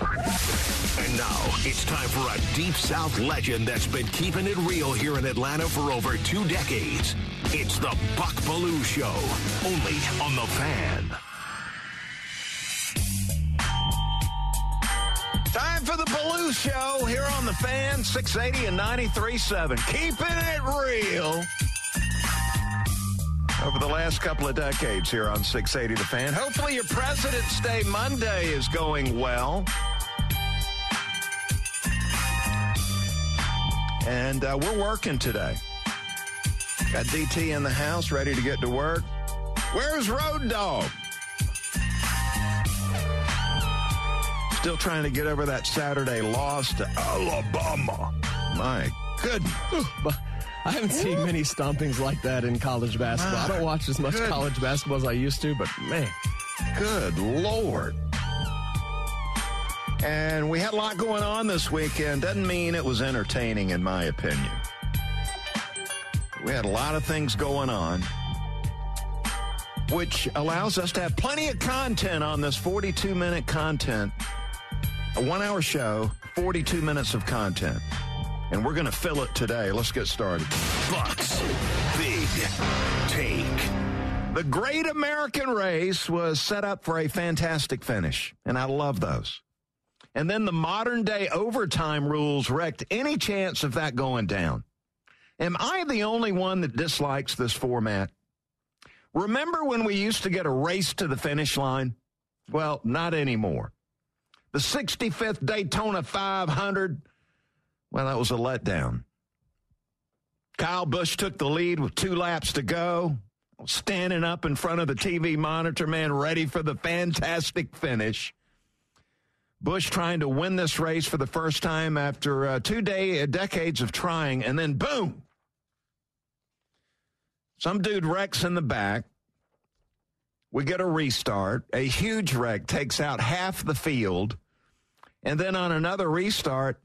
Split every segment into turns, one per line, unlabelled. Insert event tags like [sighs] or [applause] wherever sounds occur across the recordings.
And now it's time for a Deep South legend that's been keeping it real here in Atlanta for over two decades. It's the Buck Belue Show, only on The Fan.
Time for the Belue Show here on The Fan, 680 and 93.7. Keeping it real. Over the last couple of decades here on 680 The Fan. Hopefully your President's Day Monday is going well. And uh, we're working today. Got DT in the house, ready to get to work. Where's Road Dog? Still trying to get over that Saturday loss to Alabama. My goodness.
I haven't seen many stompings like that in college basketball. I don't watch as much
Goodness.
college basketball as I used to, but man,
Good Lord. And we had a lot going on this weekend. Doesn't mean it was entertaining, in my opinion. We had a lot of things going on, which allows us to have plenty of content on this 42 minute content. A one hour show, 42 minutes of content. And we're going to fill it today. Let's get started.
Bucks Big Take.
The Great American Race was set up for a fantastic finish, and I love those. And then the modern day overtime rules wrecked any chance of that going down. Am I the only one that dislikes this format? Remember when we used to get a race to the finish line? Well, not anymore. The 65th Daytona 500, well, that was a letdown. Kyle Busch took the lead with two laps to go, standing up in front of the TV monitor, man, ready for the fantastic finish. Busch trying to win this race for the first time after uh, two day, uh, decades of trying, and then boom. Some dude wrecks in the back. We get a restart. A huge wreck takes out half the field. And then on another restart,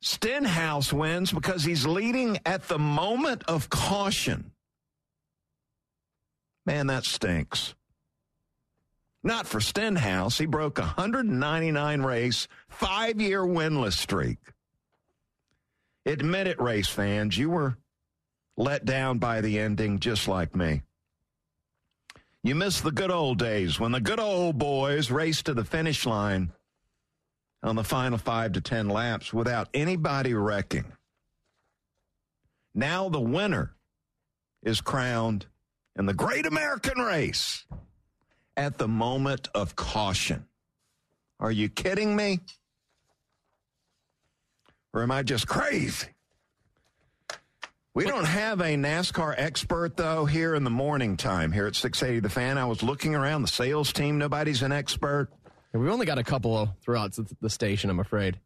Stenhouse wins because he's leading at the moment of caution. Man, that stinks. Not for Stenhouse. He broke a 199 race, five year winless streak. Admit it, race fans. You were let down by the ending just like me. You miss the good old days when the good old boys raced to the finish line on the final five to 10 laps without anybody wrecking. Now the winner is crowned in the great American race at the moment of caution. Are you kidding me? Or am I just crazy? We don't have a NASCAR expert, though, here in the morning time here at 680 The Fan. I was looking around the sales team. Nobody's an expert.
We've only got a couple throughout the- the station, I'm afraid.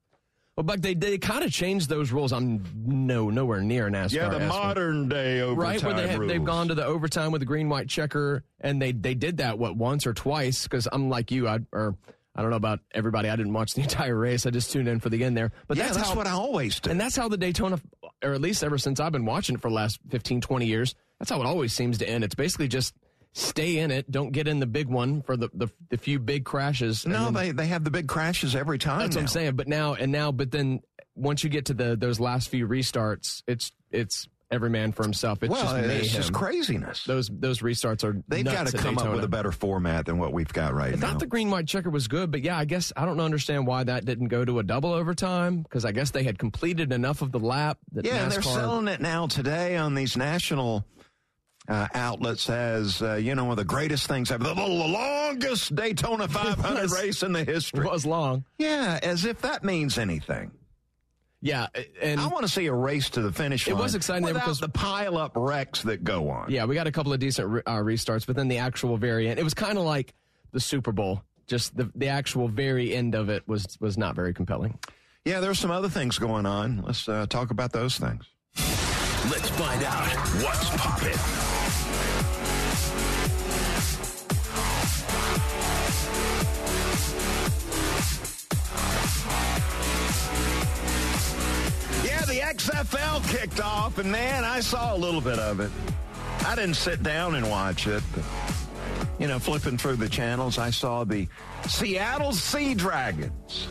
Well, Buck, they, they kind of changed those rules. I'm no nowhere near NASCAR.
Yeah, the modern day overtime
right where they have,
rules.
they've gone to the overtime with the green white checker, and they they did that what once or twice. Because I'm like you, I or I don't know about everybody. I didn't watch the [laughs] entire race. I just tuned in for the end there. But
yeah,
that's,
that's,
how,
what I always do.
and that's how the Daytona, or at least ever since I've been watching it for the last 15, 20 years, that's how it always seems to end. It's basically just stay in it, don't get in the big one for the the, the few big crashes.
no,
then-
they, they have the big crashes every time.
that's what I'm saying. But now and now, but then once you get to the those last few restarts, it's it's every man for himself. It's
well,
just me,
it's just craziness.
Those those restarts are
They've got to come up with a better format than what we've got right
I
now.
thought the green white checker was good, but yeah, I guess I don't understand why that didn't go to a double overtime because I guess they had completed enough of the lap that
yeah, and they're selling it now today on these national uh, outlets as uh, you know one of the greatest things ever, the, the longest Daytona [laughs] 500
was.
race in the history.
was long.
Yeah, as if that means anything.
Yeah, and
I want to see a race to the finish
It was exciting there
without
because-
the pile up wrecks that go on.
yeah, we got a couple of decent re- uh, restarts, but then the actual variant, it was kind of like the Super Bowl. just the the actual very end of it was was not very compelling.
Yeah, there's some other things going on. Let's uh, talk about those things.
Let's find out what's poppin'.
XFL kicked off, and man, I saw a little bit of it. I didn't sit down and watch it, but, you know, flipping through the channels, I saw the Seattle Sea Dragons.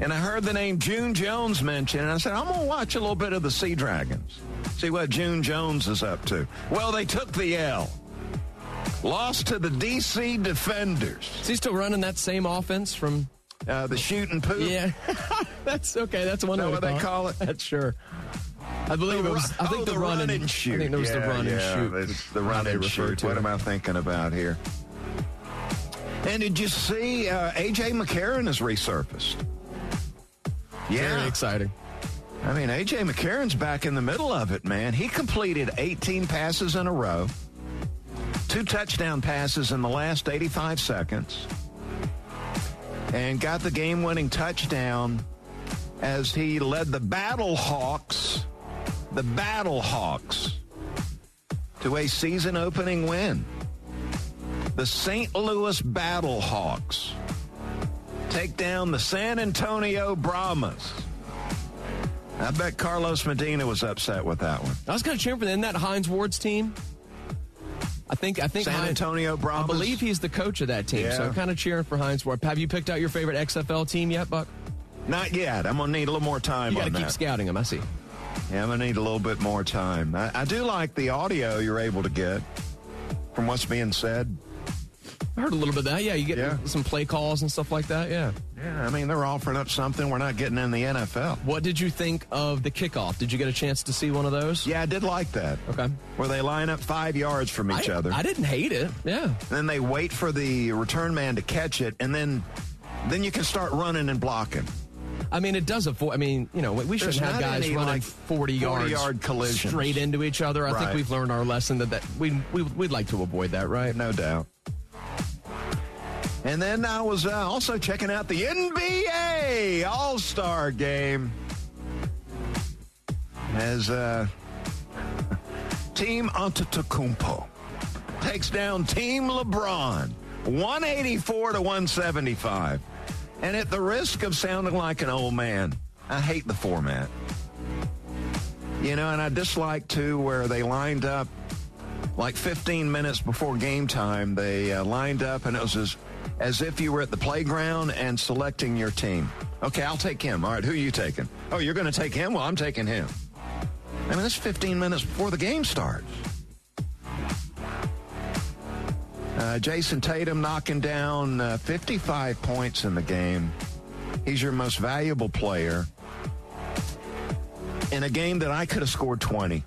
And I heard the name June Jones mentioned, and I said, I'm going to watch a little bit of the Sea Dragons, see what June Jones is up to. Well, they took the L. Lost to the D.C. Defenders.
Is he still running that same offense from?
Uh, the shooting poop.
Yeah, [laughs] that's okay. That's one
that
way
what
to
they call it?
That's sure. I believe
The
it was. I think
oh,
the, run, and
shoot.
I think there was
yeah,
the run
yeah,
and shoot.
It's the run and shoot. What
it.
am I thinking about here? And did you see uh, AJ McCarron has resurfaced?
Very
Yeah,
exciting.
I mean AJ McCarron's back in the middle of it, man. He completed 18 passes in a row, two touchdown passes in the last 85 seconds, and got the game-winning touchdown as he led the Battle Hawks, the Battle Hawks, to a season-opening win. The St. Louis Battle Hawks take down the San Antonio Brahmas. I bet Carlos Medina was upset with that one.
I was kind of cheering for them. Isn't that Hines Ward's team? I think. I think
San Antonio
I believe he's the coach of that team. So
Yeah.
I'm kind of cheering for Hines Ward. Have you picked out your favorite XFL team yet, Buck?
Not yet. I'm gonna need a little more time
You got
on
to keep
that.
scouting them. I see.
Yeah, I'm gonna need a little bit more time. I, I do like the audio you're able to get from what's being said.
I heard a little bit of that. Yeah, you get
Yeah.
some play calls and stuff like that. Yeah.
Yeah, I mean they're offering up something we're not getting in the NFL.
What did you think of the kickoff? Did you get a chance to see one of those?
Yeah, I did like that.
Okay.
Where they line up five yards from each
I,
other.
I didn't hate it. Yeah.
then they wait for the return man to catch it, and then then you can start running and blocking.
I mean, it does avoid. I mean, you know, we shouldn't
There's
have guys running
like,
40 yards
40-yard collisions.
straight into each other. I think we've learned our lesson that, that we, we we'd like to avoid that, right?
No doubt. And then I was uh, also checking out the NBA All Star game as uh, [laughs] Team Antetokounmpo takes down Team LeBron, 184 to 175. And at the risk of sounding like an old man, I hate the format. You know, and I dislike too where they lined up like 15 minutes before game time, they uh, lined up and it was as, as if you were at the playground and selecting your team. Okay, I'll take him. All right, who are you taking? Oh, you're going to take him? Well, I'm taking him. I mean, that's 15 minutes before the game starts. Uh, Jayson Tatum knocking down uh, 55 points in the game. He's your most valuable player in a game that I could have scored 20.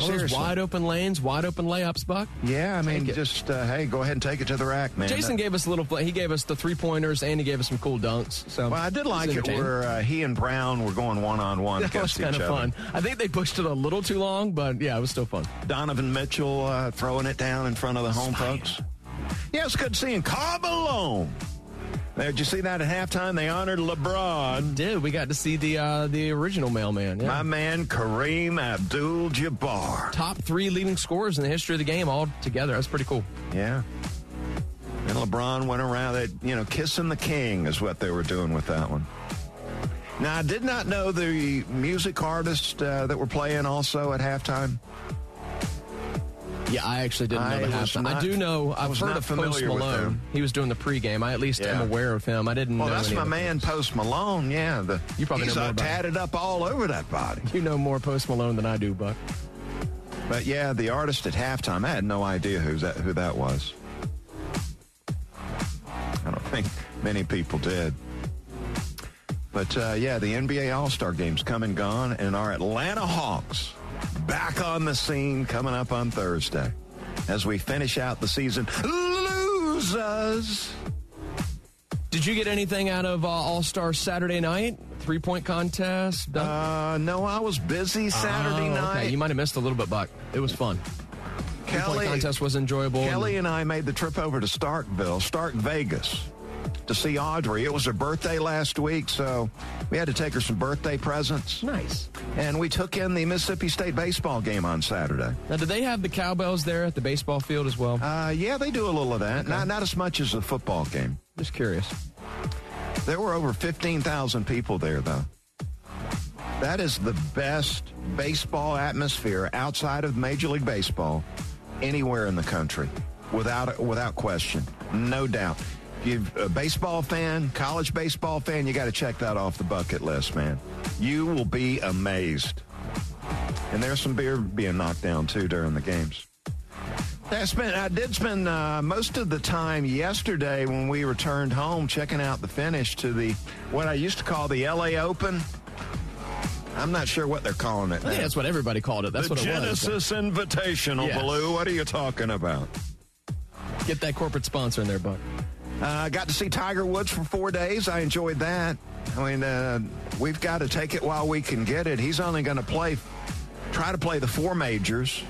All those wide open lanes, wide open layups, Buck.
Yeah, I mean, just uh, hey, go ahead and take it to the rack, man.
Jayson gave us a little. Play. He gave us the three pointers and he gave us some cool dunks. So
well, I did like it where uh, he and Brown were going one on one
That was
each
kind
other.
of fun. I think they pushed it a little too long, but yeah, it was still fun.
Donovan Mitchell uh, throwing it down in front of the home folks. Yeah, it's good seeing Karl Malone. Did you see that at halftime? They honored LeBron.
Did we got to see the uh, the original mailman? Yeah.
My man Kareem Abdul-Jabbar.
Top three leading scorers in the history of the game all together. That's pretty cool.
Yeah. And LeBron went around it, you know, kissing the king is what they were doing with that one. Now, I did not know the music artists uh, that were playing also at halftime.
Yeah, I actually didn't know
I
the
was
halftime. I do know.
I
I've
was
heard
not
of Post Malone. He was doing the pregame. I at least am aware of him. I didn't
Well,
know.
that's my man
things.
Post Malone. Yeah, the
You probably
he's
know more
uh, tatted up all over that body.
You know more Post Malone than I do, Buck.
But yeah, the artist at halftime, I had no idea who that who that was. I don't think many people did. But uh, yeah, the NBA All Star Game's come and gone, and our Atlanta Hawks back on the scene coming up on Thursday as we finish out the season. Losers.
Did you get anything out of uh, All Star Saturday night? Three point contest?
Uh, no, I was busy Saturday
Oh,
night.
Okay. You might have missed a little bit, Buck. It was fun.
Kelly
contest was enjoyable.
Kelly and I made the trip over to Starkville, Stark Vegas, to see Audrey. It was her birthday last week, so we had to take her some birthday presents.
nice.
And we took in the Mississippi State baseball game on Saturday.
Now, do they have the cowbells there at the baseball field as well?
Uh, yeah, they do a little of that. Not not as much as the football game.
Just curious.
There were over 15,000 people there, though. That is the best baseball atmosphere outside of Major League Baseball anywhere in the country, without without question, no doubt. If you're a baseball fan, college baseball fan, you got to check that off the bucket list, man. You will be amazed. And there's some beer being knocked down too during the games. I spent. I did spend uh, most of the time yesterday when we returned home checking out the finish to the what I used to call the L.A. Open. I'm not sure what they're calling it.
I think that's what everybody called it. That's
the
what it was.
Genesis Invitational,
Yes.
Belue. What are you talking about?
Get that corporate sponsor in there, Buck.
I uh, got to see Tiger Woods for four days. I enjoyed that. I mean, uh, we've got to take it while we can get it. He's only going to play, try to play the four majors.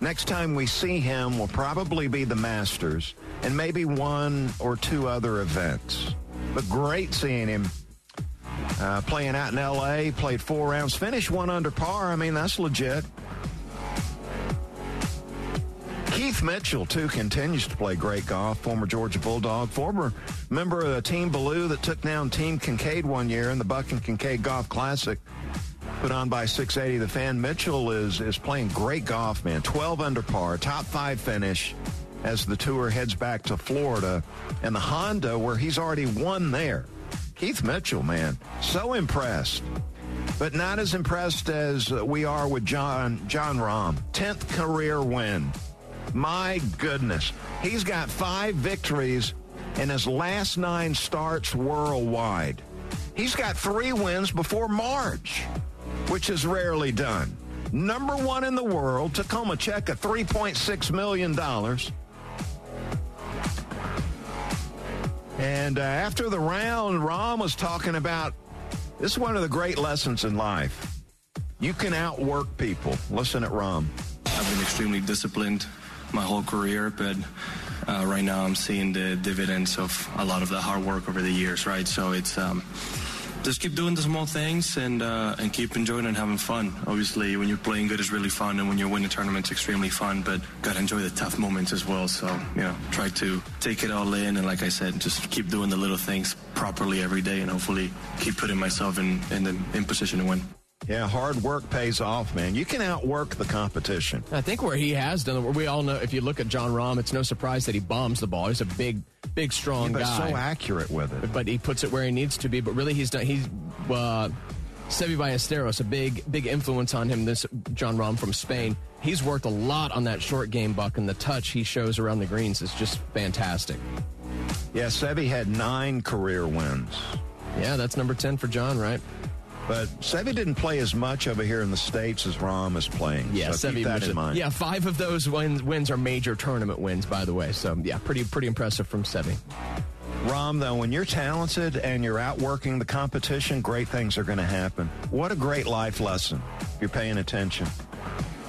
Next time we see him will probably be the Masters and maybe one or two other events. But great seeing him uh, playing out in L.A., played four rounds, finished one under par. I mean, that's legit. Keith Mitchell, too, continues to play great golf. Former Georgia Bulldog, former member of Team Belue that took down Team Kincaid one year in the Buck and Kincaid Golf Classic, put on by 680 The Fan. Mitchell is is playing great golf, man. 12 under par, top five finish as the tour heads back to Florida and the Honda, where he's already won there. Keith Mitchell, man, so impressed but not as impressed as we are with Jon Jon Rahm. 10th career win. My goodness. He's got five victories in his last nine starts worldwide. He's got three wins before March, which is rarely done. Number one in the world, Tacoma check of $3.6 million. And uh, after the round, Rahm was talking about this is one of the great lessons in life. You can outwork people. Listen at Rahm.
I've been extremely disciplined my whole career, but uh, right now I'm seeing the dividends of a lot of the hard work over the years, right? So it's um, just keep doing the small things and uh, and keep enjoying and having fun. Obviously, when you're playing good, it's really fun, and when you're winning tournaments, extremely fun. But gotta enjoy the tough moments as well. So you know, try to take it all in, and like I said, just keep doing the little things properly every day, and hopefully keep putting myself in in, the, in position to win.
Yeah, hard work pays off, man. You can outwork the competition.
I think where he has done, it, we all know. If you look at Jon Rahm, it's no surprise that he bombs the ball. He's a big, big, strong
But
guy.
so accurate with it.
but he puts it where he needs to be. But really, he's done. He's uh, Seve Ballesteros, a big, big influence on him. This Jon Rahm from Spain. He's worked a lot on that short game, Buck, and the touch he shows around the greens is just fantastic.
Yeah, Seve had nine career wins.
Yeah, that's number ten for Jon, right?
But Seve didn't play as much over here in the States as Rahm is playing.
Yeah,
so keep that in mind.
Yeah, five of those wins, wins are major tournament wins, by the way. So yeah, pretty, pretty impressive from Seve.
Rahm, though, when you're talented and you're outworking the competition, great things are going to happen. What a great life lesson if you're paying attention.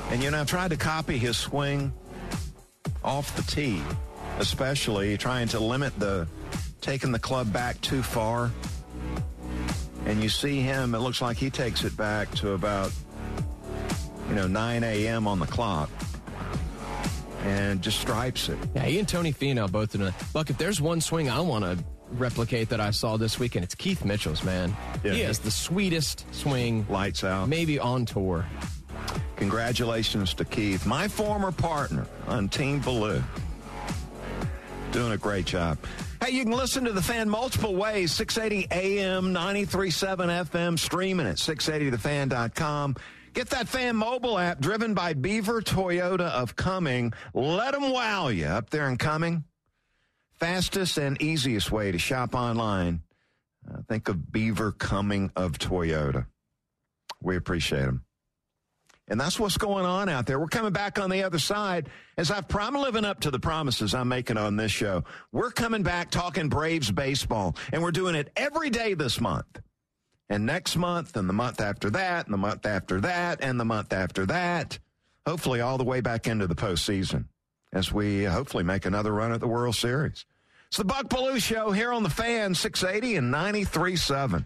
And, you know, I've tried to copy his swing off the tee, especially trying to limit the taking the club back too far. And you see him, it looks like he takes it back to about, you know, 9 a.m. on the clock and just stripes it.
Yeah, he and Tony Finau both doing it. Look, if there's one swing I want to replicate that I saw this weekend, it's Keith Mitchell's, man.
Yeah.
He has the sweetest swing,
Lights out.
maybe on tour.
Congratulations to Keith, my former partner on Team Belue. Doing a great job. Hey, you can listen to the fan multiple ways 680 AM, 937 FM, streaming at 680thefan.com. Get that fan mobile app driven by Beaver Toyota of Cumming. Let them wow you up there in Cumming. Fastest and easiest way to shop online. Uh, think of Beaver Cumming of Toyota. We appreciate them. And that's what's going on out there. We're coming back on the other side. As I've promised, living up to the promises I'm making on this show, we're coming back talking Braves baseball, and we're doing it every day this month. And next month, and the month after that, and the month after that, and the month after that, hopefully all the way back into the postseason as we uh, hopefully make another run at the World Series. It's the Buck Belue Show here on the fan, 680 and 93.7.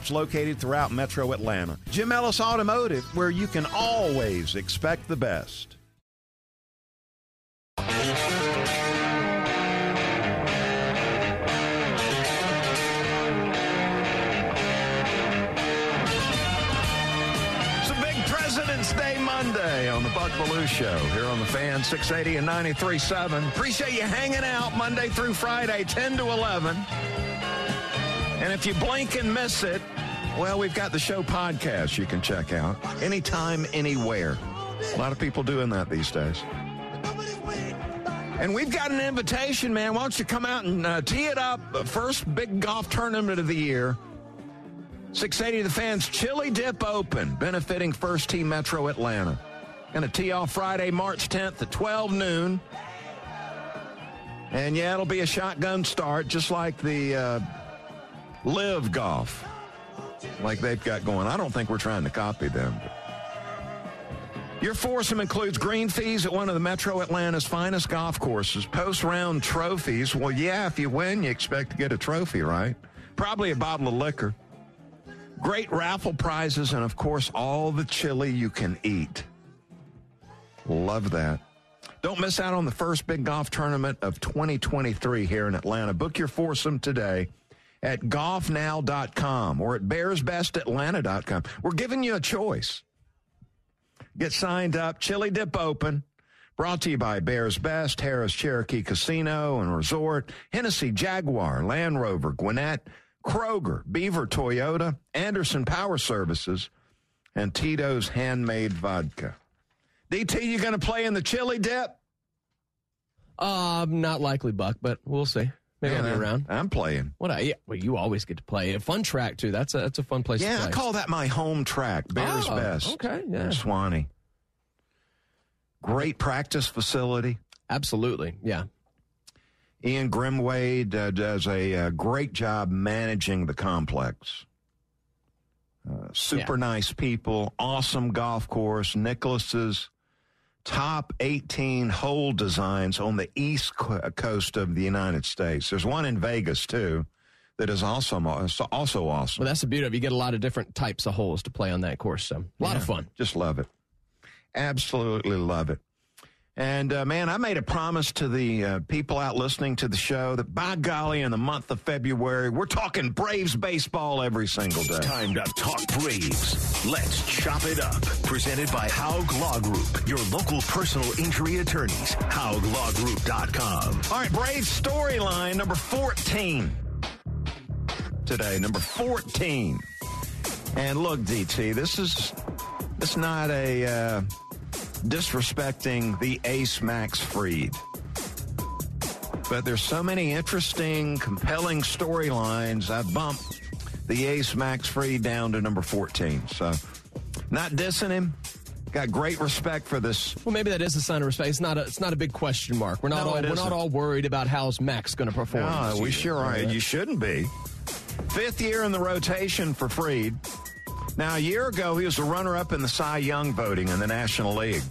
located throughout metro Atlanta. Jim Ellis Automotive, where you can always expect the best. President's Day Monday on the Buck Belue Show here on the Fan 680 and 93.7. Appreciate you hanging out Monday through Friday, 10 to 11. And if you blink and miss it, well, we've got the show podcast you can check out anytime, anywhere. A lot of people doing that these days. And we've got an invitation, man. Why don't you come out and uh, tee it up? First big golf tournament of the year. 680 The Fans Chili Dip Open, benefiting First Team Metro Atlanta. Going to tee off Friday, March 10th at 12 noon. And yeah, it'll be a shotgun start, just like the uh, Live Golf, like they've got going. I don't think we're trying to copy them. Your foursome includes green fees at one of the Metro Atlanta's finest golf courses, post round trophies. Well, yeah, if you win, you expect to get a trophy, right? Probably a bottle of liquor. Great raffle prizes, and of course, all the chili you can eat. Love that. Don't miss out on the first big golf tournament of 2023 here in Atlanta. Book your foursome today at golfnow.com or at bearsbestatlanta.com. We're giving you a choice. Get signed up. Chili Dip Open. Brought to you by Bears Best, Harrah's Cherokee Casino and Resort, Hennessy Jaguar, Land Rover, Gwinnett, Kroger, Beaver Toyota, Anderson Power Services, and Tito's Handmade Vodka. DT, you going to play in the chili dip?
Um, not likely, Buck, but we'll see. Maybe I'll be around.
I'm playing.
What? I, yeah, well, you always get to play a fun track too. That's a that's a fun place.
Yeah,
to play.
Yeah, I call that my home track, Bears
Oh,
Best.
okay, yeah.
Suwanee. Great practice facility.
Absolutely, yeah.
Ian Grimwade uh, does a uh, great job managing the complex. Uh, super
Yeah.
nice people, awesome golf course. Nicklaus's top 18 hole designs on the east coast of the United States. There's one in Vegas too that is also also awesome.
Well, that's the beauty of it. You get a lot of different types of holes to play on that course. So a lot of fun.
Just love it. Absolutely love it. And uh, man, I made a promise to the uh, people out listening to the show that by golly, in the month of February, we're talking Braves baseball every single day.
Time to talk Braves. Let's chop it up. Presented by Haug Law Group, your local personal injury attorneys. HaugLawGroup.com.
All right, Braves storyline number 14 today, number 14. And look, DT, this is it's not a uh, disrespecting the ace Max Fried. But there's so many interesting, compelling storylines. I bumped the ace Max Fried down to number 14. So, not dissing him, Got great respect for this.
Well, maybe that is a sign of respect. It's not a, it's not a big question mark. We're not
No,
all we're not all worried about how's Max going to perform.
No, we
year.
sure are. You shouldn't be. Fifth year in the rotation for Fried. Now, a year ago, he was a runner up in the Cy Young voting in the National League.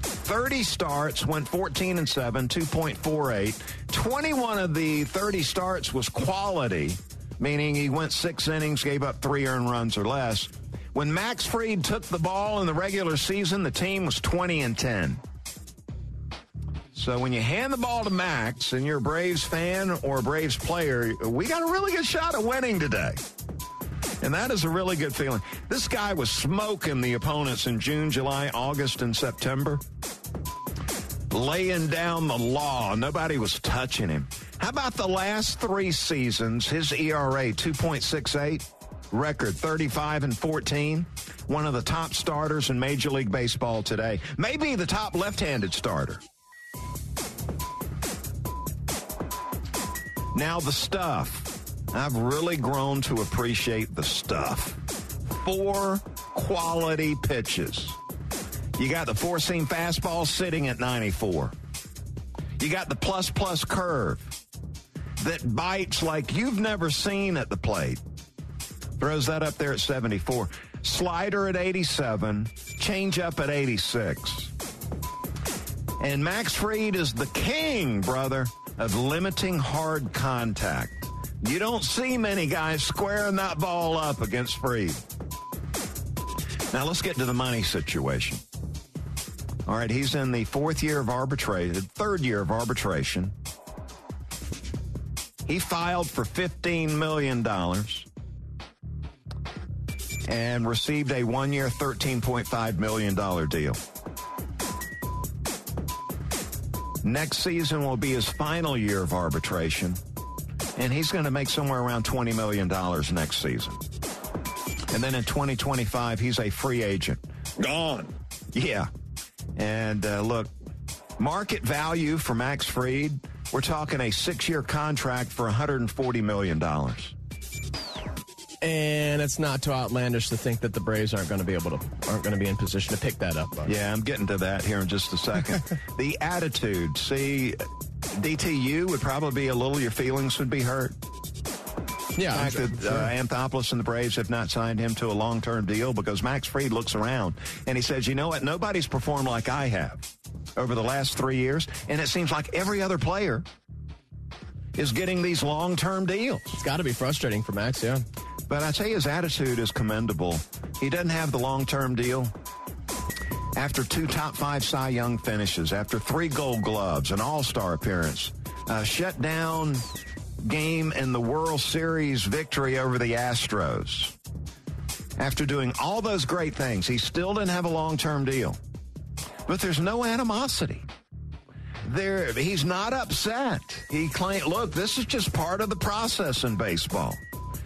30 starts, went 14 and 7, 2.48. 21 of the 30 starts was quality, meaning he went six innings, gave up three earned runs or less. When Max Fried took the ball in the regular season, the team was 20 and 10. So when you hand the ball to Max and you're a Braves fan or a Braves player, we got a really good shot at winning today. And that is a really good feeling. This guy was smoking the opponents in June, July, August, and September. Laying down the law. Nobody was touching him. How about the last three seasons? His ERA 2.68, record 35 and 14. One of the top starters in Major League Baseball today. Maybe the top left handed starter. Now, the stuff. I've really grown to appreciate the stuff. Four quality pitches. You got the four seam fastball sitting at 94. You got the plus plus curve that bites like you've never seen at the plate. Throws that up there at 74. Slider at 87. Change up at 86. And Max Fried is the king, brother, of limiting hard contact. You don't see many guys squaring that ball up against Fried. Now let's get to the money situation. All right, he's in the fourth year of arbitration, third year of arbitration. He filed for $15 million and received a one year, $13.5 million deal. Next season will be his final year of arbitration, and he's going to make somewhere around $20 million next season. And then in 2025, he's a free agent. Gone. Yeah. And uh, look, market value for Max Fried, we're talking a six year contract for $140 million.
And it's not too outlandish to think that the Braves aren't going to be able to aren't going to be in position to pick that up. Buck.
Yeah, I'm getting to that here in just a second. [laughs] the attitude. See, DTU would probably be a little, your feelings would be hurt.
yeah.
The fact
sure-
that
sure.
uh, Anthopoulos and the Braves have not signed him to a long term deal because Max Fried looks around and he says, you know what? Nobody's performed like I have over the last three years. And it seems like every other player is getting these long term deals.
it's got to be frustrating for Max. Yeah.
But I you, his attitude is commendable. He doesn't have the long term deal. After two top five Cy Young finishes, after three gold gloves, an all star appearance, a shutdown game in the World Series victory over the Astros. After doing all those great things, he still didn't have a long term deal. But there's no animosity. There, he's not upset. He claimed, look, this is just part of the process in baseball.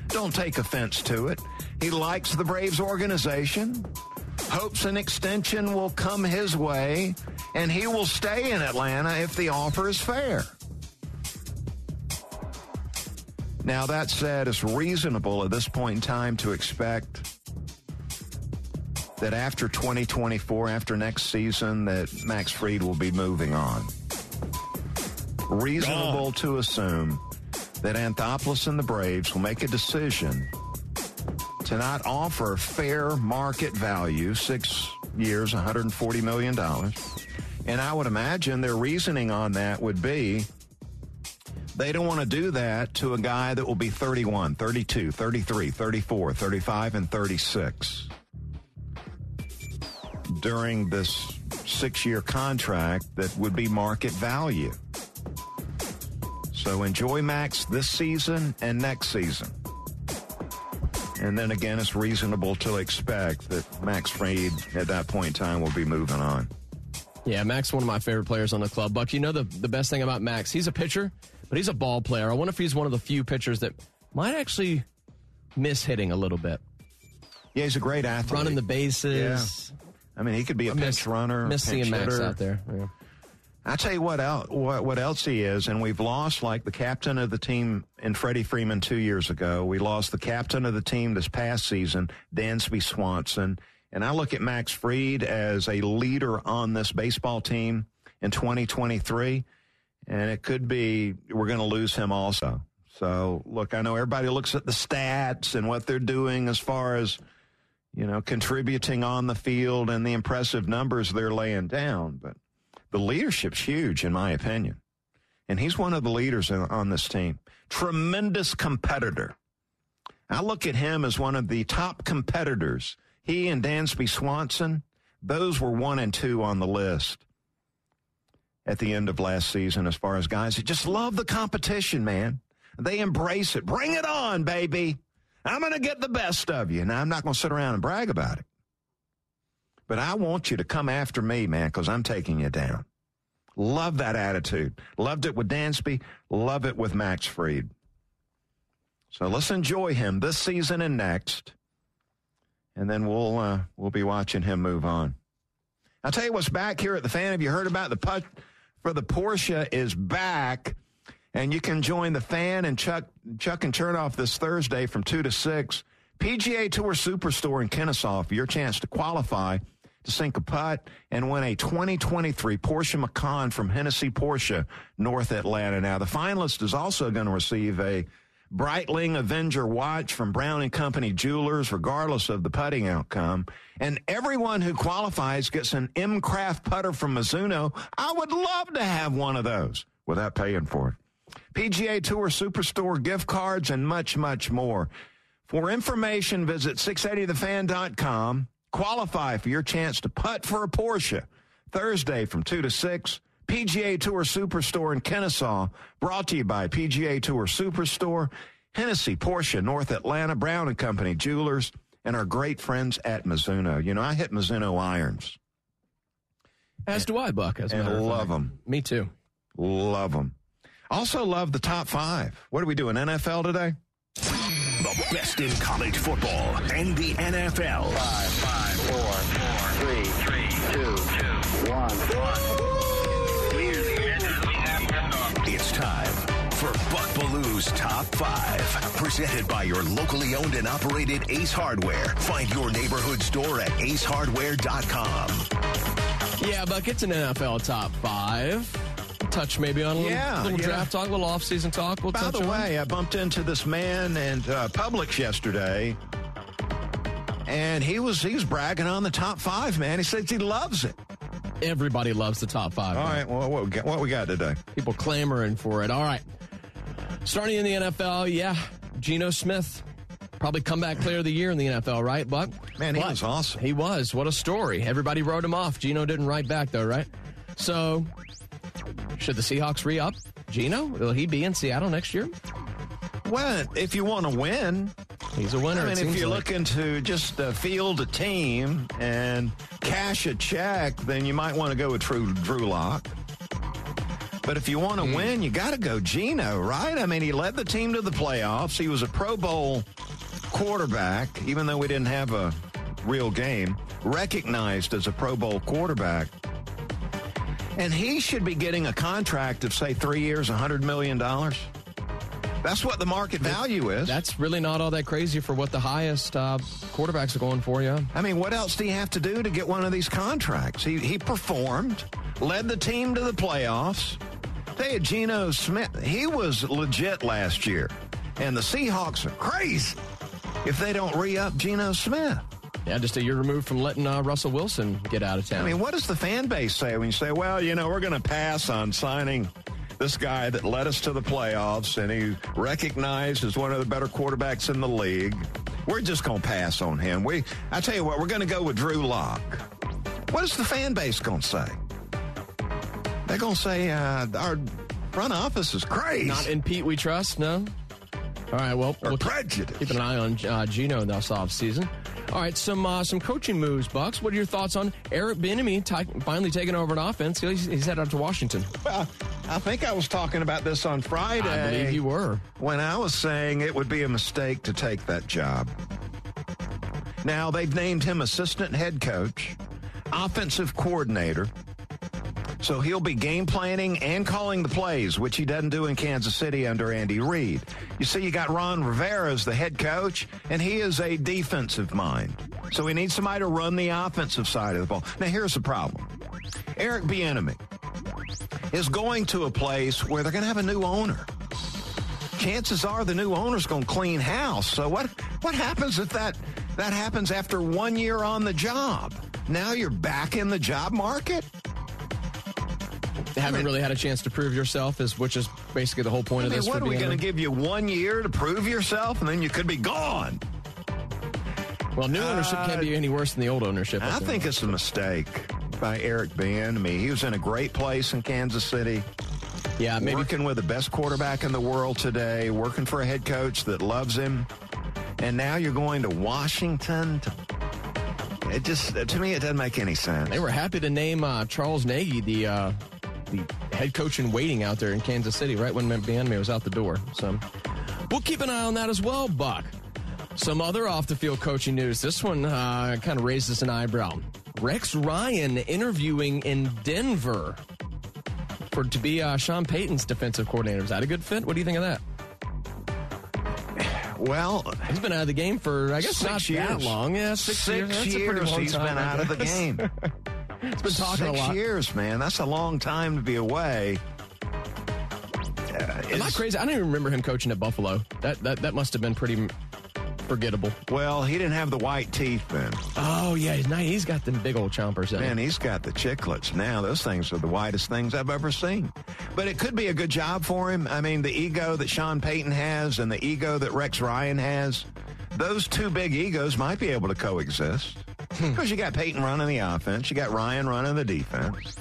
Don't take offense to it. He likes the Braves organization, hopes an extension will come his way, and he will stay in Atlanta if the offer is fair. Now, that said, it's reasonable at this point in time to expect that after 2024, after next season, that Max Fried will be moving on. Reasonable to assume that Anthopoulos and the Braves will make a decision to not offer fair market value, six years, $140 million. And I would imagine their reasoning on that would be they don't want to do that to a guy that will be 31, 32, 33, 34, 35, and 36 during this six year contract that would be market value. So enjoy Max this season and next season. And then again, it's reasonable to expect that Max Fried at that point in time will be moving on.
Yeah, Max, one of my favorite players on the club. Buck, you know the, the best thing about Max? He's a pitcher, but he's a ball player. I wonder if he's one of the few pitchers that might actually miss hitting a little bit.
Yeah, he's a great athlete.
Running the bases.
I mean, he could be a
miss-
pinch runner.
Miss
pinch
seeing Max
hitter.
out there. Yeah.
I tell you what, el what, what else he is, and we've lost like the captain of the team in Freddie Freeman two years ago. We lost the captain of the team this past season, Dansby Swanson, And I look at Max Fried as a leader on this baseball team in 2023. And it could be we're going to lose him also. So, look, I know everybody looks at the stats and what they're doing as far as, you know, contributing on the field and the impressive numbers they're laying down. But the leadership's huge, in my opinion. And he's one of the leaders on this team. Tremendous competitor. I look at him as one of the top competitors. He and Dansby Swanson, those were one and two on the list at the end of last season as far as guys that just love the competition, man. They embrace it. Bring it on, baby. I'm going to get the best of you. Now, I'm not going to sit around and brag about it. But I want you to come after me, man, because I'm taking you down. Love that attitude. Loved it with Dansby. Love it with Max Fried. So let's enjoy him this season and next. And then we'll uh, we'll be watching him move on. I'll tell you what's back here at the fan. Have you heard about the putt for the Porsche is back? And you can join the fan and Chuck, Chuck and Chernoff this Thursday from 2 to 6. PGA Tour Superstore in Kennesaw for your chance to qualify to sink a putt and win a 2023 Porsche Macan from Hennessy Porsche, North Atlanta. Now, the finalist is also going to receive a Breitling Avenger watch from Brown and Company Jewelers, regardless of the putting outcome. And everyone who qualifies gets an M Craft putter from Mizuno. I would love to have one of those without paying for it. PGA Tour Superstore gift cards, and much, much more. For information, visit 680thefan.com. Qualify for your chance to putt for a Porsche Thursday from 2 to 6. PGA Tour Superstore in Kennesaw, brought to you by PGA Tour Superstore, Hennessy, Porsche, North Atlanta, Brown and Company Jewelers, and our great friends at Mizuno. You know, I hit Mizuno irons.
As do I, Buck. As
and love them.
Me too.
Love them. Also love the top five. What are we doing, NFL today?
The best in college football and the NFL.
Five, five, four, four, three, three, two, two, one, one.
It's time for Buck Belue's Top 5. Presented by your locally owned and operated Ace Hardware. Find your neighborhood store at acehardware.com.
Yeah, Buck, it's an NFL Top 5 touch maybe on a little,
yeah,
little
yeah.
draft talk, a little off-season talk. We'll
By the
on.
way, I bumped into this man in uh, Publix yesterday, and he was he was bragging on the top five. Man, he says he loves it.
Everybody loves the top five.
All right, well, what we got, what we got today?
People clamoring for it. All right, starting in the NFL, yeah, Geno Smith. Probably comeback player of the year in the NFL, right, Buck?
Man, he
But
was awesome.
He was. What a story. Everybody wrote him off. Geno didn't write back, though, right? So, should the Seahawks re up Geno? Will he be in Seattle next year?
Well, if you want to win,
He's a winner.
I mean, if you're
like.
looking to just uh, field a team and cash a check, then you might want to go with Drew, Drew Lock. But if you want to win, you got to go Geno, right? I mean, he led the team to the playoffs. He was a Pro Bowl quarterback, even though we didn't have a real game, recognized as a Pro Bowl quarterback. And he should be getting a contract of, say, three years, $100 million. That's what the market value is.
That's really not all that crazy for what the highest uh, quarterbacks are going for, yeah.
I mean, what else do you have to do to get one of these contracts? He, he performed, led the team to the playoffs. They had Geno Smith. He was legit last year. And the Seahawks are crazy if they don't re up Geno Smith.
Yeah, just a year removed from letting uh, Russell Wilson get out of town.
I mean, what does the fan base say when you say, well, you know, we're going to pass on signing this guy that led us to the playoffs and he recognized as one of the better quarterbacks in the league? We're just going to pass on him. We, I tell you what, we're going to go with Drew Lock. What is the fan base going to say? They're going to say uh, our front office is crazy.
Not in Pete we trust, no? All right, well,
or
we'll
prejudice.
keep an eye on uh, Geno this offseason. All right, some uh, some coaching moves, Bucks. What are your thoughts on Eric Bieniemy t- finally taking over an offense? He's, he's headed up to Washington.
Well, I think I was talking about this on Friday.
I believe you were.
When I was saying it would be a mistake to take that job. Now, they've named him assistant head coach, offensive coordinator. So he'll be game planning and calling the plays, which he doesn't do in Kansas City under Andy Reid. You see, you got Ron Rivera as the head coach, and he is a defensive mind. So we need somebody to run the offensive side of the ball. Now, here's the problem Eric Bieniemy is going to a place where they're going to have a new owner. Chances are the new owner's going to clean house. So what what happens if that that happens after one year on the job? Now you're back in the job market.
Haven't really had a chance to prove yourself, is which is basically the whole point
I
of this.
what
for
are we going to give you one year to prove yourself, and then you could be gone?
Well, new ownership can't be any worse than the old ownership.
I think it's a mistake by Eric Ben. I mean, He was in a great place in Kansas City.
yeah, maybe
working with the best quarterback in the world today, working for a head coach that loves him, and now you're going to Washington. To, it just to me, it doesn't make any sense.
They were happy to name uh, Charles Nagy the uh, the head coach in waiting out there in Kansas City right when Bieniemy was out the door. So we'll keep an eye on that as well, Buck. Some other off the field coaching news. This one uh, kind of raises an eyebrow. Rex Ryan interviewing in Denver for to be uh, Sean Payton's defensive coordinator. Is that a good fit? What do you think of that?
Well,
He's been out of the game for I guess
six
not
years.
that long. Yeah, six, years. That's a pretty long
he's been out of the game. [laughs]
He's been talking
six
a lot.
years, man. That's a long time to be away. Uh,
Am I crazy? I don't even remember him coaching at Buffalo. That that that must have been pretty forgettable.
well, he didn't have the white teeth then.
Oh yeah, he's nice. He's got them big old chompers.
Man, he's got the chiclets now. Those things are the whitest things I've ever seen. But it could be a good job for him. I mean, the ego that Sean Payton has and the ego that Rex Ryan has, those two big egos might be able to coexist. Because you got Payton running the offense, you got Ryan running the defense.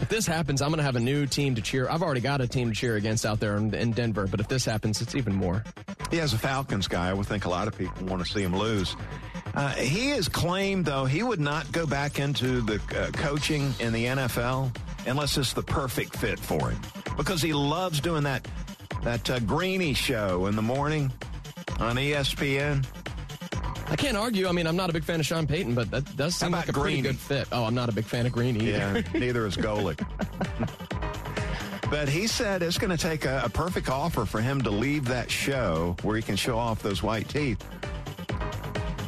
If this happens, I'm going to have a new team to cheer. I've already got a team to cheer against out there in, in Denver. But if this happens, it's even more.
He has a Falcons guy. I would think a lot of people want to see him lose. Uh, he has claimed, though, he would not go back into the uh, coaching in the NFL unless it's the perfect fit for him because he loves doing that that uh, Greeny show in the morning on ESPN.
I can't argue. I mean, I'm not a big fan of Sean Payton, but that does seem like a
about
pretty good fit. Oh, I'm not a big fan of Green either.
Yeah, [laughs] neither is Golic. But he said it's going to take a, a perfect offer for him to leave that show where he can show off those white teeth.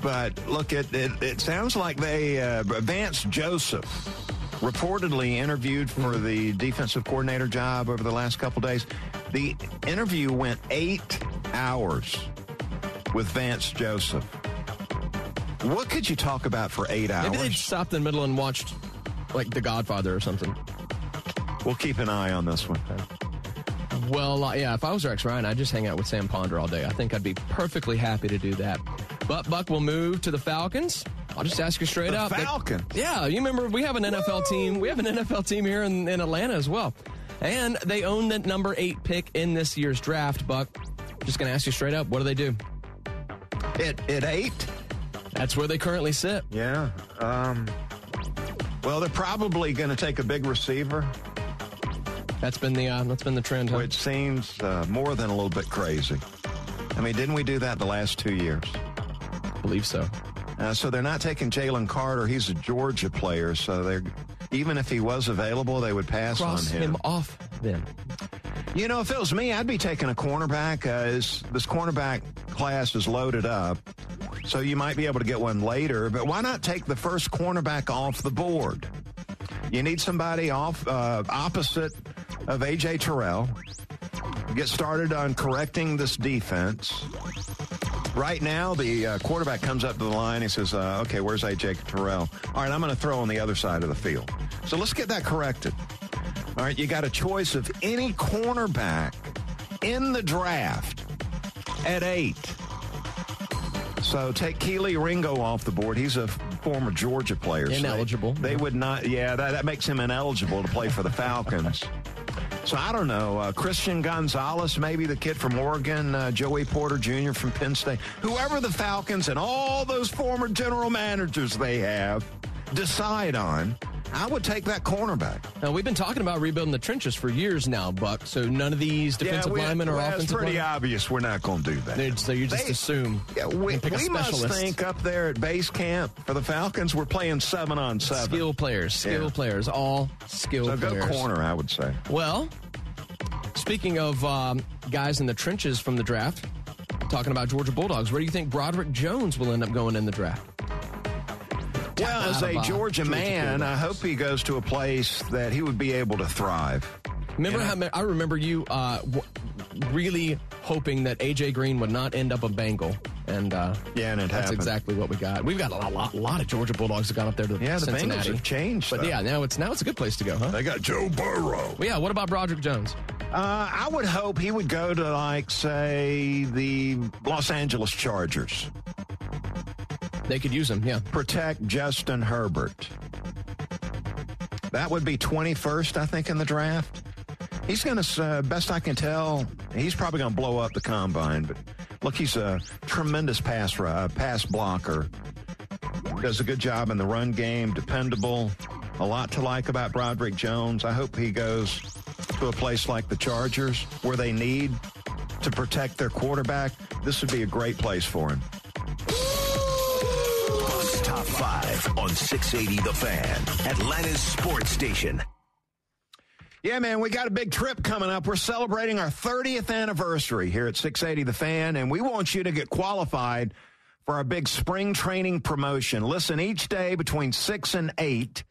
But look, it, it, it sounds like they, uh, Vance Joseph reportedly interviewed for the defensive coordinator job over the last couple days. The interview went eight hours with Vance Joseph. What could you talk about for eight hours?
Maybe they stopped in the middle and watched like The Godfather or something.
We'll keep an eye on this one.
Well, uh, yeah, if I was Rex Ryan, I'd just hang out with Sam Ponder all day. I think I'd be perfectly happy to do that. But Buck will move to the Falcons. I'll just ask you straight
The
up.
Falcons?
yeah, you remember we have an NFL team. We have an NFL team here in, in Atlanta as well. And they own the number eight pick in this year's draft, Buck. Just going to ask you straight up, what do they do?
At, at eight?
That's where they currently sit.
Yeah. Um, well, they're probably going to take a big receiver,
That's been the uh, that's been the trend. Huh?
which seems uh, more than a little bit crazy. I mean, didn't we do that the last two years?
I believe so.
Uh, so they're not taking Jalen Carter. He's a Georgia player, so they're even if he was available, they would pass
Cross
on him.
him off then.
You know, if it was me, I'd be taking a cornerback. Uh, this cornerback class is loaded up, so you might be able to get one later. But why not take the first cornerback off the board? You need somebody off uh, opposite of AJ Terrell. Get started on correcting this defense. Right now, the uh, quarterback comes up to the line. He says, uh, "Okay, where's AJ Terrell? All right, I'm going to throw on the other side of the field. So let's get that corrected." All right, you got a choice of any cornerback in the draft at eight. So take Kelee Ringo off the board. He's a former Georgia player. so they-
Ineligible.
They, would not, yeah, that, that makes him ineligible to play for the Falcons. So I don't know. Uh, Christian Gonzalez, maybe the kid from Oregon, uh, Joey Porter Jr. from Penn State. Whoever the Falcons and all those former general managers they have decide on, I would take that cornerback.
Now we've been talking about rebuilding the trenches for years now, Buck. So none of these defensive
we-
linemen or
well,
offensive
It's pretty
linemen.
obvious we're not going to do that.
They're- So you just
They-
assume.
Yeah, we,
and pick a
we must think up there at base camp for the Falcons, we're playing seven on seven.
Skill players, skill
Yeah.
players, all skill
so go
players.
corner, I would say.
Well, speaking of um, guys in the trenches from the draft, talking about Georgia Bulldogs, where do you think Broderick Jones will end up going in the draft?
Well, as a Georgia man, I hope he goes to a place that he would be able to thrive.
Remember how I remember you uh, w- really hoping that AJ Green would not end up a Bengal, and uh,
Yeah, and it
that's
happened.
exactly what we got. We've got a lot, lot, lot of Georgia Bulldogs that got up there to
Yeah, the Bengals have changed,
but
though.
yeah, now it's now it's a good place to go, huh?
They got Joe Burrow.
Well, yeah. What about Broderick Jones?
Uh, I would hope he would go to, like, say, the Los Angeles Chargers.
They could use him. Yeah.
Protect Justin Herbert. That would be 21st, I think, in the draft. He's going to, uh, best I can tell, he's probably going to blow up the combine. But look, he's a tremendous pass uh, pass blocker. Does a good job in the run game, dependable. A lot to like about Broderick Jones. I hope he goes to a place like the Chargers where they need to protect their quarterback. This would be a great place for him.
Top 5 on 680 The Fan, Atlanta's sports station.
Yeah, man, we got a big trip coming up. We're celebrating our 30th anniversary here at 680 The Fan, and we want you to get qualified for our big spring training promotion. Listen each day between 6 and 8,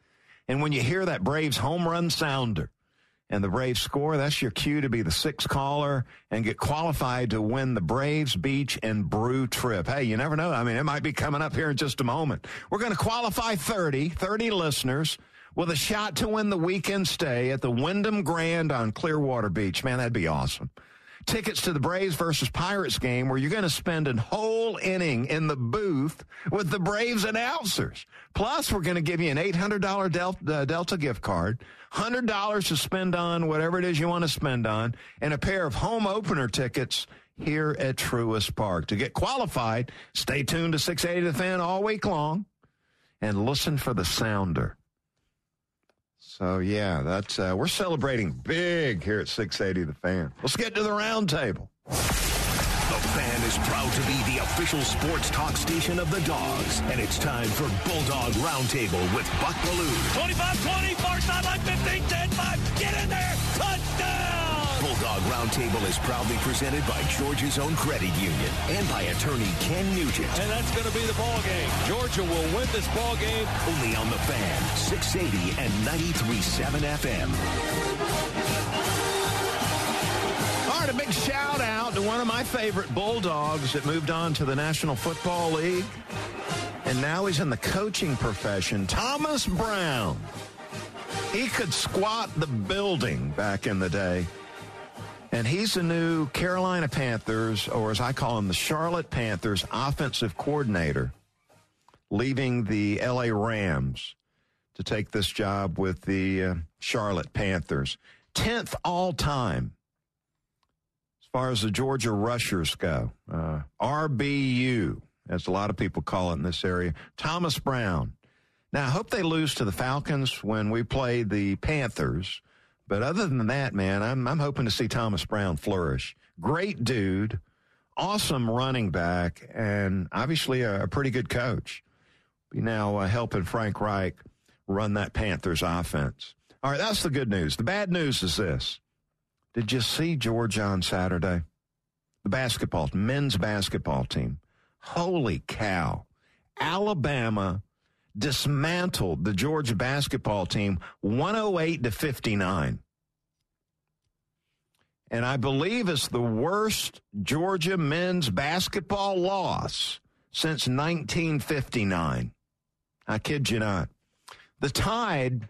and when you hear that Braves home run sounder and the Braves score, that's your cue to be the sixth caller and get qualified to win the Braves Beach and Brew trip. Hey, you never know. I mean, it might be coming up here in just a moment. We're going to qualify 30, 30 listeners with a shot to win the weekend stay at the Wyndham Grand on Clearwater Beach. Man, that'd be awesome. Tickets to the Braves versus Pirates game where you're going to spend a whole inning in the booth with the Braves announcers. Plus, we're going to give you an $800 Delta, uh, Delta gift card, $100 to spend on whatever it is you want to spend on, and a pair of home opener tickets here at Truist Park. To get qualified, stay tuned to 680 The Fan all week long and listen for the sounder. So yeah, that's uh, we're celebrating big here at 680 The Fan. Let's get to the round table.
The Fan is proud to be the official sports talk station of the Dogs, and it's time for Bulldog Roundtable with Buck Belue.
25-20, far sideline 15,
Roundtable is proudly presented by Georgia's own credit union and by attorney Ken Nugent.
And that's going to be the ball game. Georgia will win this ball game.
Only on the Fan, 680 and 93.7 FM.
All right, a big shout out to one of my favorite Bulldogs that moved on to the National Football League. And now he's in the coaching profession, Thomas Brown. He could squat the building back in the day. And he's the new Carolina Panthers, or as I call him, the Charlotte Panthers offensive coordinator, leaving the LA Rams to take this job with the uh, Charlotte Panthers. 10th all time as far as the Georgia rushers go. Uh, RBU, as a lot of people call it in this area. Thomas Brown. Now, I hope they lose to the Falcons when we play the Panthers. But other than that, man, I'm, I'm hoping to see Thomas Brown flourish. Great dude, awesome running back, and obviously a, a pretty good coach. Be now uh, helping Frank Reich run that Panthers offense. All right, that's the good news. The bad news is this. Did you see George on Saturday? The basketball, men's basketball team. Holy cow. Alabama dismantled the Georgia basketball team 108 to 59. And I believe it's the worst Georgia men's basketball loss since 1959. I kid you not. The Tide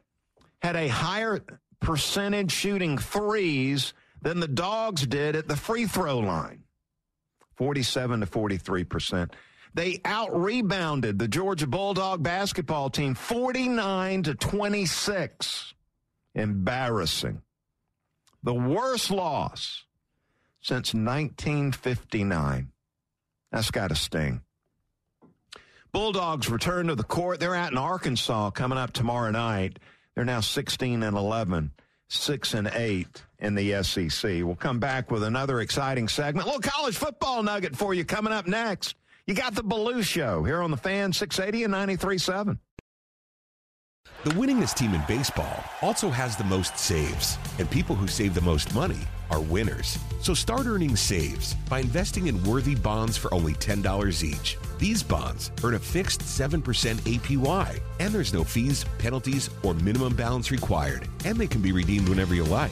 had a higher percentage shooting threes than the Dogs did at the free throw line 47 to 43 percent. They out rebounded the Georgia Bulldog basketball team 49 to 26. Embarrassing. The worst loss since 1959. That's got to sting. Bulldogs return to the court. They're out in Arkansas coming up tomorrow night. They're now 16 and 11, 6 and 8 in the SEC. We'll come back with another exciting segment. A little college football nugget for you coming up next. You got the Belue Show here on the Fan 680 and 93.7.
The winningest team in baseball also has the most saves, and people who save the most money are winners. So start earning saves by investing in worthy bonds for only $10 each. These bonds earn a fixed 7% APY, and there's no fees, penalties, or minimum balance required, and they can be redeemed whenever you like.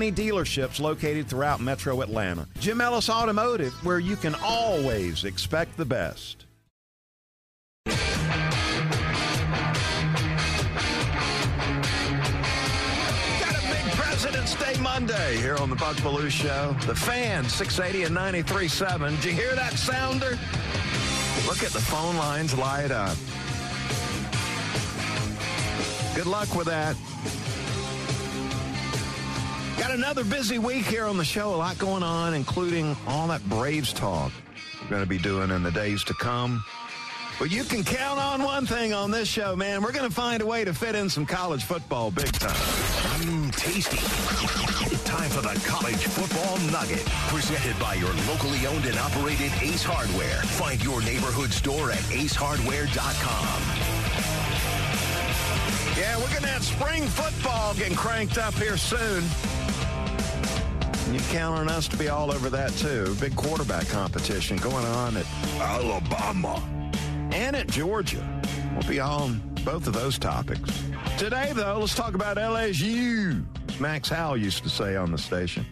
dealerships located throughout metro Atlanta. Jim Ellis Automotive, where you can always expect the best. Got a big President's Day Monday here on the Buck Belue Show. The fan, 680 and 93.7. Did you hear that sounder? Look at the phone lines light up. Good luck with that. Got another busy week here on the show. A lot going on, including all that Braves talk we're going to be doing in the days to come. But you can count on one thing on this show, man. We're going to find a way to fit in some college football big time.
Mmm, tasty. Time for the college football nugget. Presented by your locally owned and operated Ace Hardware. Find your neighborhood store at acehardware.com.
Yeah, we're going to have spring football getting cranked up here soon. You count on us to be all over that too. Big quarterback competition going on at Alabama and at Georgia. We'll be on both of those topics. Today, though, let's talk about LSU. Max Howell used to say on the station.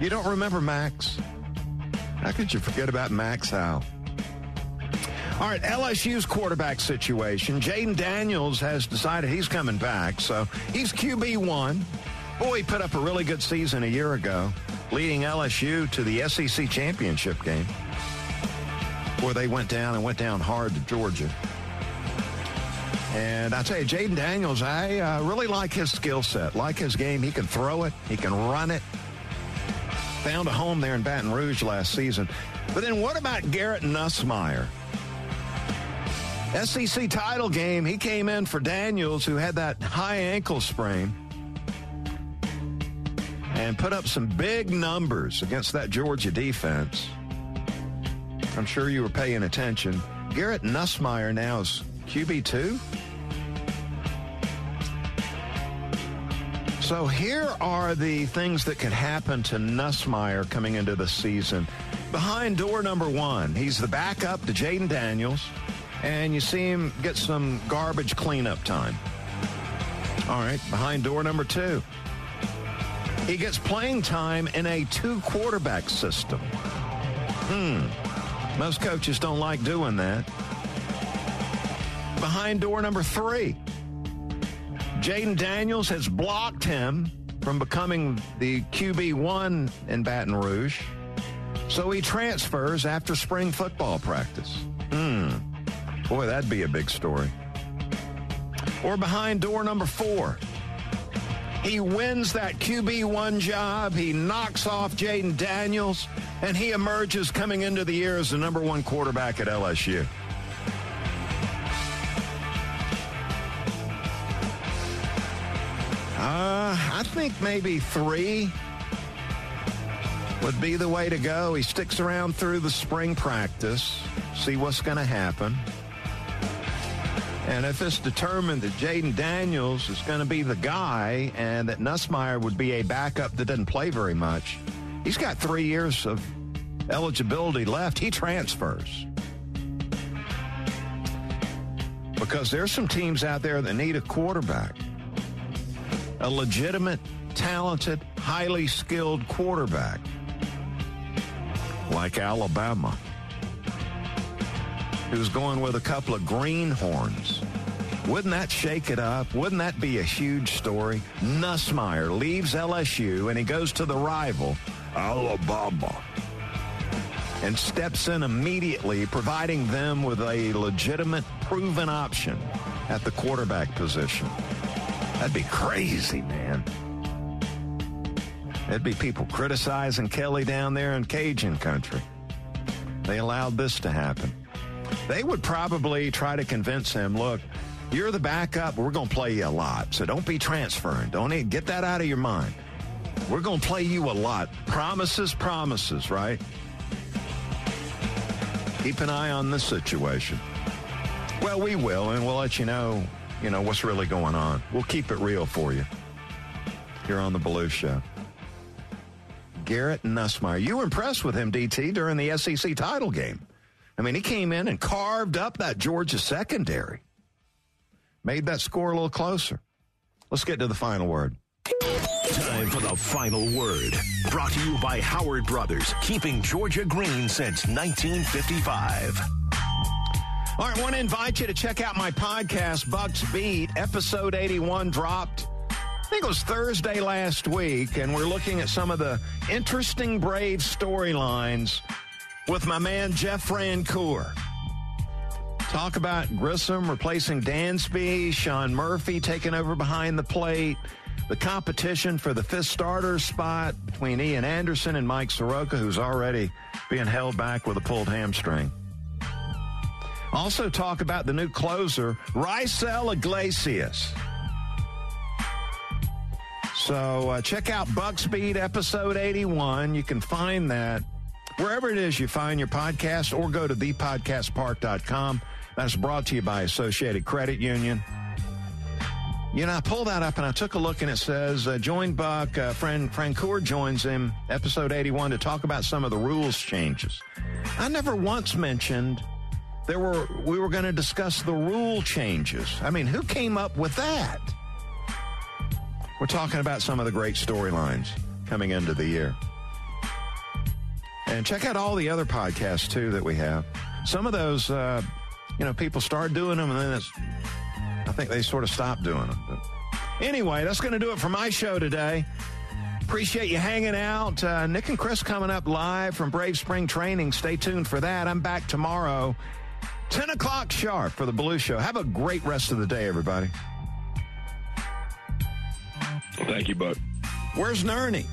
You don't remember Max? How could you forget about Max Howell? All right, LSU's quarterback situation. Jayden Daniels has decided he's coming back, so he's QB1. Boy, he put up a really good season a year ago, leading LSU to the SEC championship game, where they went down and went down hard to Georgia. And I tell you, Jayden Daniels, I uh, really like his skill set, like his game. He can throw it, he can run it. Found a home there in Baton Rouge last season. But then what about Garrett Nussmeier? SEC title game, he came in for Daniels, who had that high ankle sprain and put up some big numbers against that Georgia defense. I'm sure you were paying attention. Garrett Nussmeier now is QB2. So here are the things that could happen to Nussmeier coming into the season. Behind door number one, he's the backup to Jayden Daniels, and you see him get some garbage cleanup time. All right, behind door number two, he gets playing time in a two quarterback system. Hmm. Most coaches don't like doing that. Behind door number three, Jayden Daniels has blocked him from becoming the QB1 in Baton Rouge. So he transfers after spring football practice. Hmm. Boy, that'd be a big story. Or behind door number four, he wins that QB1 job. He knocks off Jayden Daniels, and he emerges coming into the year as the number one quarterback at LSU. Uh, I think maybe three would be the way to go. He sticks around through the spring practice, see what's going to happen. And if it's determined that Jayden Daniels is going to be the guy and that Nussmeier would be a backup that doesn't play very much, he's got three years of eligibility left, he transfers. Because there's some teams out there that need a quarterback, a legitimate, talented, highly skilled quarterback, like Alabama, who's going with a couple of greenhorns. Wouldn't that shake it up? Wouldn't that be a huge story? Nussmeier leaves LSU and he goes to the rival, Alabama, and steps in immediately, providing them with a legitimate, proven option at the quarterback position. That'd be crazy, man. There'd be people criticizing Kelly down there in Cajun country. They allowed this to happen. They would probably try to convince him, look, you're the backup. We're going to play you a lot. So don't be transferring. Don't even get that out of your mind. We're going to play you a lot. Promises, promises, right? Keep an eye on this situation. Well, we will, and we'll let you know, you know, what's really going on. We'll keep it real for you here on the Belue Show. Garrett Nussmeier. You were impressed with him, DT, during the SEC title game. I mean, he came in and carved up that Georgia secondary made that score a little closer. Let's get to the final word.
Time for the final word. Brought to you by Howard Brothers, keeping Georgia green since 1955.
All right, I want to invite you to check out my podcast, Bucks Beat. Episode 81 dropped, I think it was Thursday last week, and we're looking at some of the interesting Brave storylines with my man, Jeff Francoeur. Talk about Grissom replacing Dansby, Sean Murphy taking over behind the plate, the competition for the fifth starter spot between Ian Anderson and Mike Soroka, who's already being held back with a pulled hamstring. Also, talk about the new closer, Raisel Iglesias. So, uh, check out Bucks Beat episode 81. You can find that wherever it is you find your podcast or go to thepodcastpark.com. That's brought to you by Associated Credit Union. You know, I pulled that up and I took a look and it says, uh, join Buck, uh, friend Francoeur joins him, episode 81, to talk about some of the rules changes. I never once mentioned there were, we were going to discuss the rule changes. I mean, who came up with that? We're talking about some of the great storylines coming into the year. And check out all the other podcasts too that we have. Some of those, uh, you know, people start doing them and then it's, I think they sort of stopped doing them. But anyway, that's going to do it for my show today. Appreciate you hanging out. Uh, Nick and Chris coming up live from Brave Spring Training. Stay tuned for that. I'm back tomorrow, 10 o'clock sharp for the Belue Show. Have a great rest of the day, everybody.
Thank you, Buck.
Where's Nerney?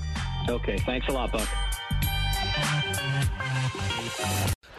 Okay, thanks a lot, Buck.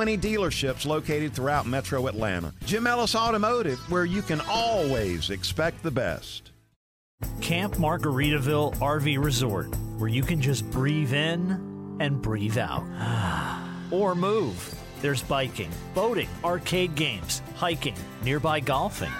20 dealerships located throughout metro Atlanta. Jim Ellis Automotive, where you can always expect the best.
Camp Margaritaville RV Resort, where you can just breathe in and breathe out. [sighs] or move. There's biking, boating, arcade games, hiking, nearby golfing,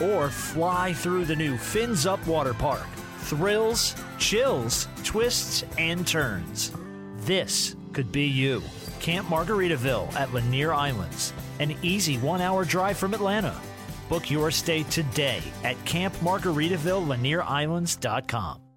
or fly through the new Fins Up Water Park. Thrills, chills, twists, and turns. This could be you. Camp Margaritaville at Lanier Islands, an easy one hour drive from Atlanta. Book your stay today at campmargaritaville.lanierislands.com.